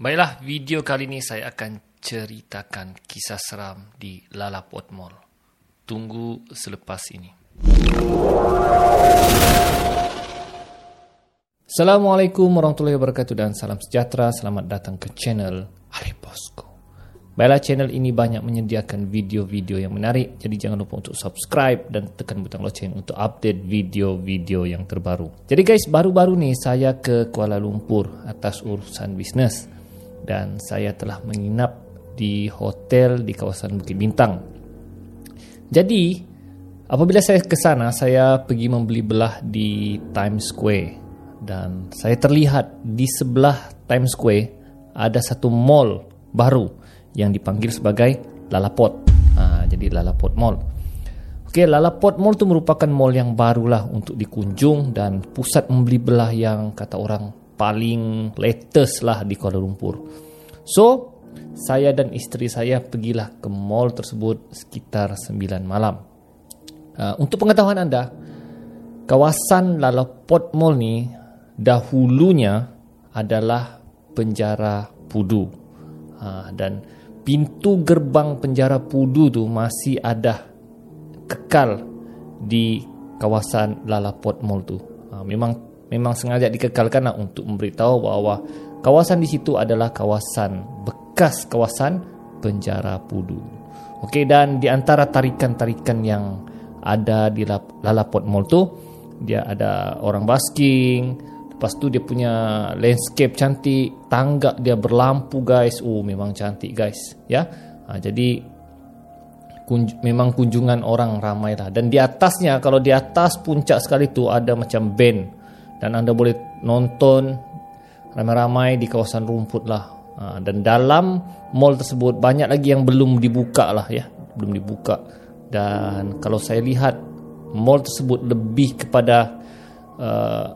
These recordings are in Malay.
Baiklah, video kali ini saya akan ceritakan kisah seram di Lalaport Mall. Tunggu selepas ini. Assalamualaikum warahmatullahi wabarakatuh dan salam sejahtera. Selamat datang ke channel Ali Bosco. Baiklah, channel ini banyak menyediakan video-video yang menarik. Jadi jangan lupa untuk subscribe dan tekan butang loceng untuk update video-video yang terbaru. Jadi guys, baru-baru ni saya ke Kuala Lumpur atas urusan bisnes dan saya telah menginap di hotel di kawasan Bukit Bintang. Jadi, apabila saya ke sana, saya pergi membeli belah di Times Square dan saya terlihat di sebelah Times Square ada satu mall baru yang dipanggil sebagai Lalaport. Ha, jadi Lalaport Mall. Okey, Lalaport Mall itu merupakan mall yang barulah untuk dikunjung dan pusat membeli belah yang kata orang paling latest lah di Kuala Lumpur. So, saya dan isteri saya pergilah ke mall tersebut sekitar 9 malam. Uh, untuk pengetahuan anda, kawasan Lalaport Mall ni dahulunya adalah penjara Pudu. Uh, dan pintu gerbang penjara Pudu tu masih ada kekal di kawasan Lalaport Mall tu. Uh, memang memang sengaja dikekalkan lah untuk memberitahu bahawa kawasan di situ adalah kawasan bekas kawasan penjara Pudu. Okey dan di antara tarikan-tarikan yang ada di Lalaport Mall tu dia ada orang basking, lepas tu dia punya landscape cantik, tangga dia berlampu guys. Oh memang cantik guys, ya. Ha, jadi kunj- memang kunjungan orang ramai lah dan di atasnya kalau di atas puncak sekali tu ada macam band dan anda boleh nonton ramai-ramai di kawasan rumput lah. Ha, dan dalam mall tersebut banyak lagi yang belum dibuka lah ya. Belum dibuka. Dan kalau saya lihat mall tersebut lebih kepada uh,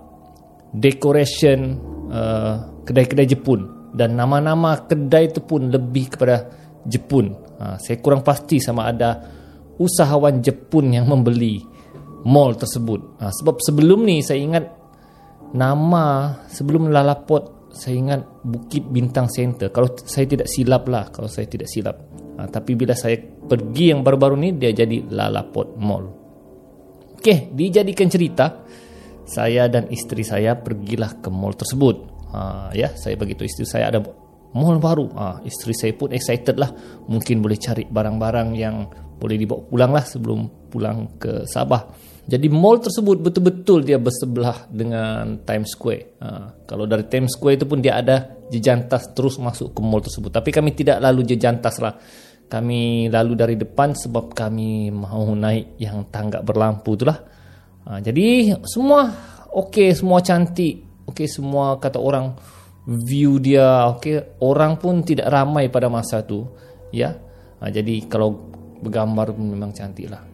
decoration uh, kedai-kedai Jepun. Dan nama-nama kedai itu pun lebih kepada Jepun. Ha, saya kurang pasti sama ada usahawan Jepun yang membeli mall tersebut. Ha, sebab sebelum ni saya ingat nama sebelum Lalaport saya ingat Bukit Bintang Center. Kalau saya tidak silap lah kalau saya tidak silap. Ha, tapi bila saya pergi yang baru-baru ni dia jadi Lalaport Mall. Ok dijadikan cerita saya dan isteri saya pergilah ke mall tersebut. Ha, ya saya begitu isteri saya ada mall baru. Ha, isteri saya pun excited lah. Mungkin boleh cari barang-barang yang boleh dibawa pulang lah sebelum pulang ke Sabah jadi mall tersebut betul-betul dia bersebelah dengan Times Square. Ha, kalau dari Times Square itu pun dia ada jejantas terus masuk ke mall tersebut. Tapi kami tidak lalu jejantas lah. Kami lalu dari depan sebab kami mahu naik yang tangga berlampu itulah. Ha, jadi semua okey, semua cantik. Okey, semua kata orang view dia okey. Orang pun tidak ramai pada masa tu. Ya. Ha, jadi kalau bergambar memang cantik lah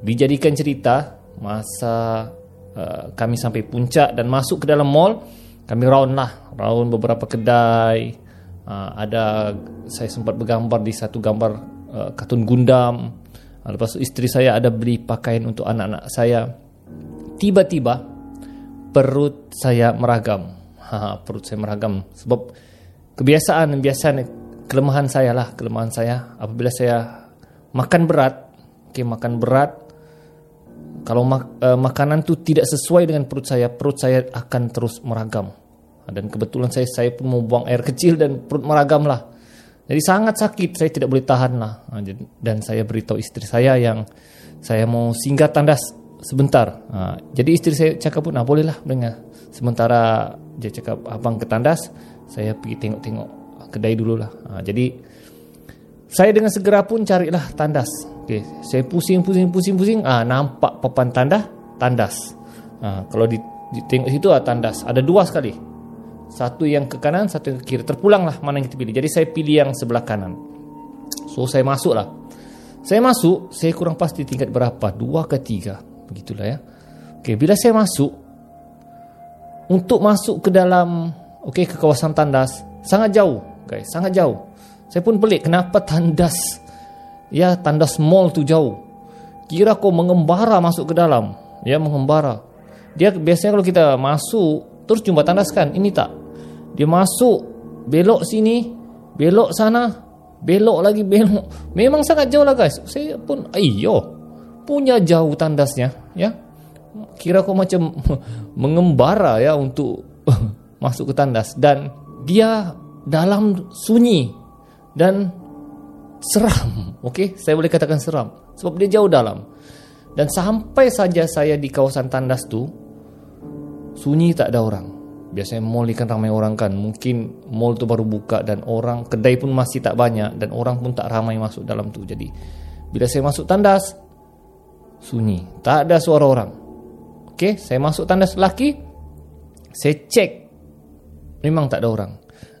dijadikan cerita masa uh, kami sampai puncak dan masuk ke dalam mall kami round lah round beberapa kedai. Uh, ada saya sempat bergambar di satu gambar uh, kartun Gundam. Uh, lepas itu isteri saya ada beli pakaian untuk anak-anak saya. Tiba-tiba perut saya meragam. Ha, perut saya meragam. Sebab kebiasaan kebiasaan kelemahan saya lah kelemahan saya. Apabila saya makan berat okay, makan berat kalau mak, uh, makanan tu tidak sesuai dengan perut saya, perut saya akan terus meragam. Dan kebetulan saya saya pun mau buang air kecil dan perut meragam lah. Jadi sangat sakit, saya tidak boleh tahan lah. Ha, dan saya beritahu istri saya yang saya mau singgah tandas sebentar. Ha, jadi istri saya cakap pun, nah bolehlah dengar. Sementara dia cakap abang ke tandas, saya pergi tengok-tengok kedai dulu lah. Ha, jadi saya dengan segera pun carilah tandas. Okay. Saya pusing, pusing, pusing, pusing. Ah, nampak papan tanda, tandas. Ah, kalau di, di tengok situ ah, tandas. Ada dua sekali. Satu yang ke kanan, satu yang ke kiri. Terpulanglah mana yang kita pilih. Jadi saya pilih yang sebelah kanan. So saya masuklah. Saya masuk, saya kurang pasti tingkat berapa. Dua ke tiga. Begitulah ya. Okay, bila saya masuk, untuk masuk ke dalam, okay, ke kawasan tandas, sangat jauh, guys, sangat jauh. Saya pun pelik kenapa tandas ya tandas mall tu jauh. Kira kau mengembara masuk ke dalam, ya mengembara. Dia biasanya kalau kita masuk terus jumpa tandas kan, ini tak. Dia masuk belok sini, belok sana, belok lagi belok. Memang sangat jauh lah guys. Saya pun, iyo, punya jauh tandasnya, ya. Kira kok macam mengembara ya untuk masuk ke tandas dan dia dalam sunyi dan seram. Okey, saya boleh katakan seram sebab dia jauh dalam. Dan sampai saja saya di kawasan tandas tu sunyi tak ada orang. Biasanya mall ikan ramai orang kan. Mungkin mall tu baru buka dan orang kedai pun masih tak banyak dan orang pun tak ramai masuk dalam tu. Jadi bila saya masuk tandas sunyi, tak ada suara orang. Okey, saya masuk tandas lelaki. Saya cek memang tak ada orang.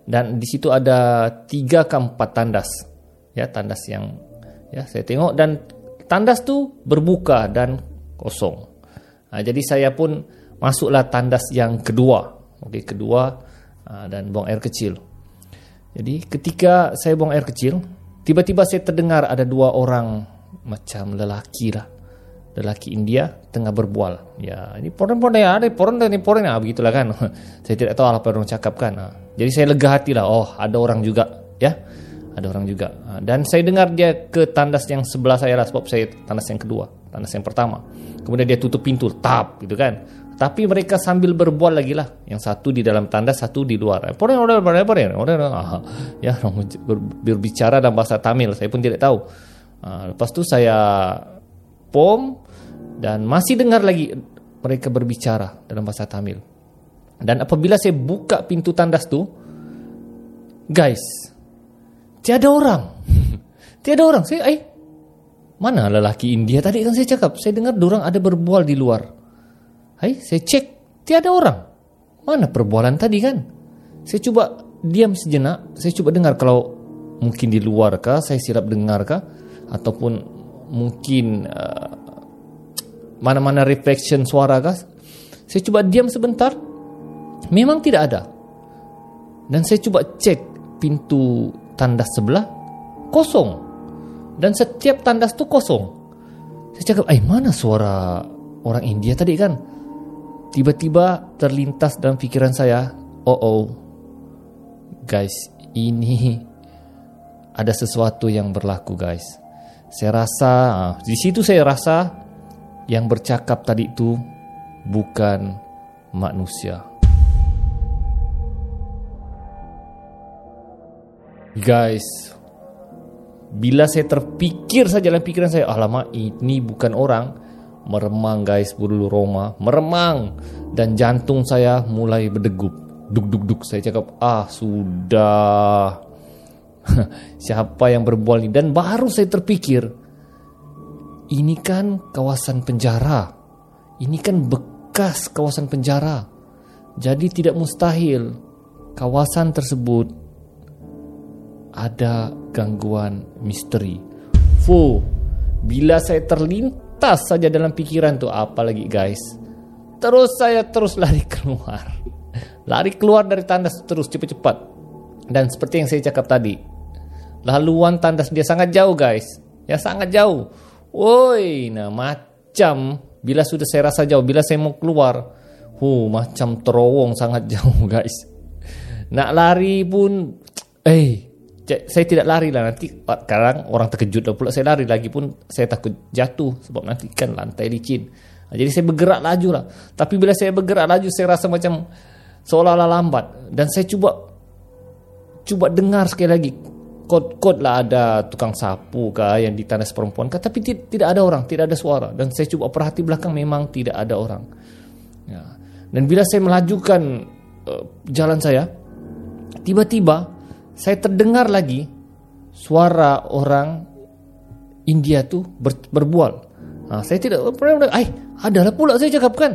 Dan di situ ada tiga ke empat tandas. Ya, tandas yang ya saya tengok dan tandas tu berbuka dan kosong. Ha, jadi saya pun masuklah tandas yang kedua. Okey, kedua ha, dan buang air kecil. Jadi ketika saya buang air kecil, tiba-tiba saya terdengar ada dua orang macam lelaki lah. Lelaki India tengah berbual. Ya, ini poren-poren ya, ada poren ini poren ya, begitulah kan. saya tidak tahu apa yang orang cakap kan. Ha. Jadi saya lega hati lah, oh ada orang juga, ya. Ada orang juga. Dan saya dengar dia ke tandas yang sebelah saya lah sebab saya tandas yang kedua tandas yang pertama. Kemudian dia tutup pintu tap gitu kan. Tapi mereka sambil berbual lagi lah. Yang satu di dalam tandas satu di luar. Apa orang orang orang orang ya berbicara dalam bahasa Tamil saya pun tidak tahu. Ha, lepas tu saya pom dan masih dengar lagi mereka berbicara dalam bahasa Tamil dan apabila saya buka pintu tandas tu guys Tiada orang. Tiada orang. Saya, eh, mana lelaki India tadi kan saya cakap. Saya dengar orang ada berbual di luar. Hai, saya cek. Tiada orang. Mana perbualan tadi kan? Saya cuba diam sejenak. Saya cuba dengar kalau mungkin di luar kah, saya silap dengar kah? Ataupun mungkin uh, mana-mana reflection suara kah? Saya cuba diam sebentar. Memang tidak ada. Dan saya cuba cek pintu tandas sebelah kosong. Dan setiap tandas tu kosong. Saya cakap eh mana suara orang India tadi kan? Tiba-tiba terlintas dalam fikiran saya oh oh guys ini ada sesuatu yang berlaku guys. Saya rasa ah, di situ saya rasa yang bercakap tadi itu bukan manusia Guys, bila saya terpikir saja dalam pikiran saya, alamak ini bukan orang, meremang guys bulu Roma, meremang dan jantung saya mulai berdegup. Duk duk duk saya cakap, ah sudah. Siapa yang berbual ini dan baru saya terpikir ini kan kawasan penjara. Ini kan bekas kawasan penjara. Jadi tidak mustahil kawasan tersebut ada gangguan misteri. Fu, bila saya terlintas saja dalam pikiran tu apa lagi guys? Terus saya terus lari keluar. Lari keluar dari tandas terus cepat-cepat. Dan seperti yang saya cakap tadi, laluan tandas dia sangat jauh guys. Ya sangat jauh. Woi, nah macam bila sudah saya rasa jauh, bila saya mau keluar, hu macam terowong sangat jauh guys. Nak lari pun, eh saya tidak lari lah. Nanti sekarang orang terkejut dah pula. Saya lari lagi pun saya takut jatuh sebab nanti kan lantai licin. Ha, jadi saya bergerak laju lah. Tapi bila saya bergerak laju saya rasa macam seolah-olah lambat. Dan saya cuba cuba dengar sekali lagi. Kod-kod lah ada tukang sapu kah yang di tanah perempuan kah. Tapi tidak ada orang tidak ada suara. Dan saya cuba perhati belakang memang tidak ada orang. Ya. dan bila saya melajukan uh, jalan saya tiba-tiba saya terdengar lagi suara orang India tu ber, berbual. Ha, saya tidak pernah, ay, adalah pula saya cakap kan.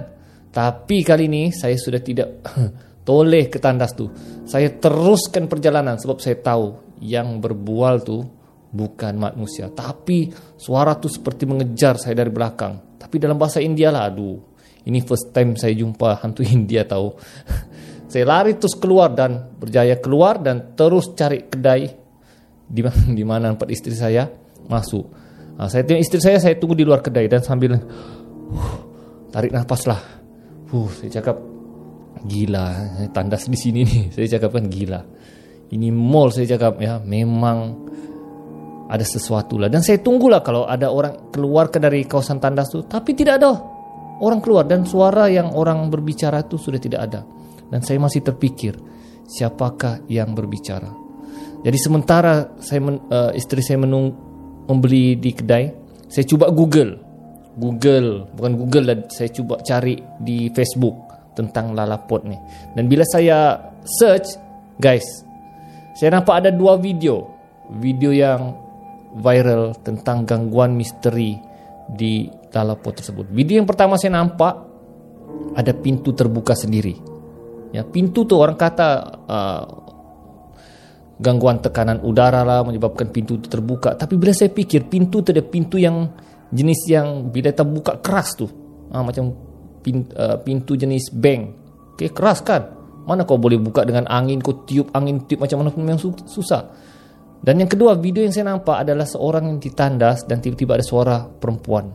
Tapi kali ini saya sudah tidak toleh ke tandas tu. Saya teruskan perjalanan sebab saya tahu yang berbual tu bukan manusia. Tapi suara tu seperti mengejar saya dari belakang. Tapi dalam bahasa India lah, aduh. Ini first time saya jumpa hantu India tahu. Saya lari terus keluar dan berjaya keluar dan terus cari kedai di mana, di mana tempat istri saya masuk. Nah, saya istri saya, saya tunggu di luar kedai dan sambil uh, tarik nafas lah. Uh, saya cakap gila, tandas di sini nih. Saya cakap kan gila. Ini mall saya cakap ya, memang ada sesuatu lah. Dan saya tunggulah kalau ada orang keluar ke dari kawasan tandas tu, tapi tidak ada orang keluar dan suara yang orang berbicara itu sudah tidak ada. Dan saya masih terpikir, siapakah yang berbicara? Jadi sementara saya men, uh, istri saya menung, membeli di kedai, saya cuba Google. Google, bukan Google lah, saya cuba cari di Facebook tentang lalapot ni. Dan bila saya search, guys, saya nampak ada dua video. Video yang viral tentang gangguan misteri di lalapot tersebut. Video yang pertama saya nampak ada pintu terbuka sendiri. Ya, pintu tu orang kata uh, gangguan tekanan udara lah menyebabkan pintu itu terbuka. Tapi bila saya pikir pintu tu ada pintu yang jenis yang bila terbuka keras tu. Uh, macam pintu, uh, pintu jenis bank. Okay, keras kan? Mana kau boleh buka dengan angin, kau tiup angin, tiup macam mana pun memang susah. Dan yang kedua, video yang saya nampak adalah seorang yang ditandas dan tiba-tiba ada suara perempuan.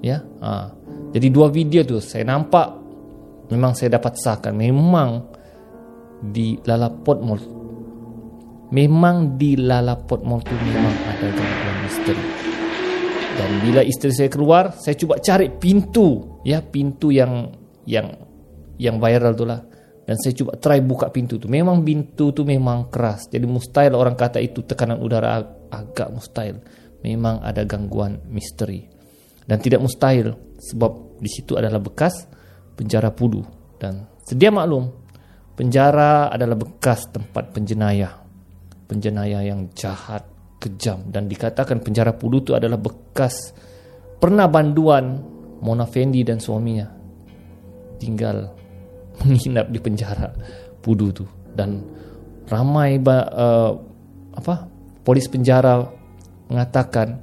Ya, ha. Jadi dua video tu saya nampak memang saya dapat sahkan. Memang di Lalapot Mall memang di Lalapot Mall tu memang ada gangguan misteri. Dan bila isteri saya keluar, saya cuba cari pintu, ya pintu yang yang yang viral tu lah. Dan saya cuba try buka pintu tu. Memang pintu tu memang keras. Jadi mustahil orang kata itu tekanan udara ag agak mustahil. Memang ada gangguan misteri. Dan tidak mustahil sebab di situ adalah bekas penjara pudu. Dan sedia maklum penjara adalah bekas tempat penjenayah. Penjenayah yang jahat kejam. Dan dikatakan penjara pudu itu adalah bekas pernah banduan Mona Fendi dan suaminya tinggal menginap di penjara Pudu tu dan ramai uh, apa polis penjara mengatakan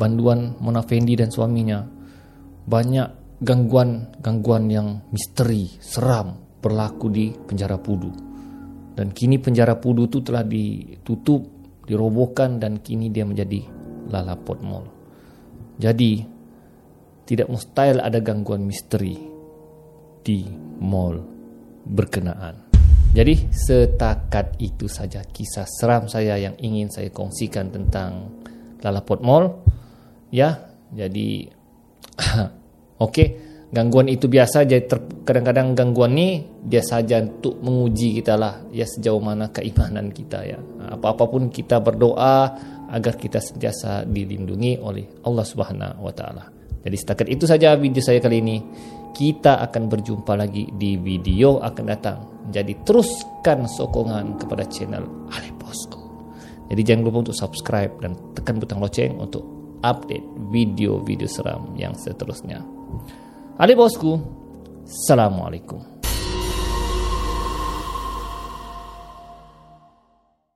banduan Mona Fendi dan suaminya banyak gangguan-gangguan yang misteri, seram berlaku di penjara Pudu. Dan kini penjara Pudu itu telah ditutup, dirobohkan dan kini dia menjadi Lalapot Mall. Jadi tidak mustahil ada gangguan misteri di mall berkenaan. Jadi setakat itu saja kisah seram saya yang ingin saya kongsikan tentang Lalapot Mall. Ya, jadi okey, gangguan itu biasa jadi kadang-kadang gangguan ni dia saja untuk menguji kita lah ya sejauh mana keimanan kita ya. Apa-apapun kita berdoa agar kita sentiasa dilindungi oleh Allah Subhanahu wa taala. Jadi setakat itu saja video saya kali ini kita akan berjumpa lagi di video akan datang. Jadi teruskan sokongan kepada channel Ali Bosku. Jadi jangan lupa untuk subscribe dan tekan butang loceng untuk update video-video seram yang seterusnya. Ali Bosku, Assalamualaikum.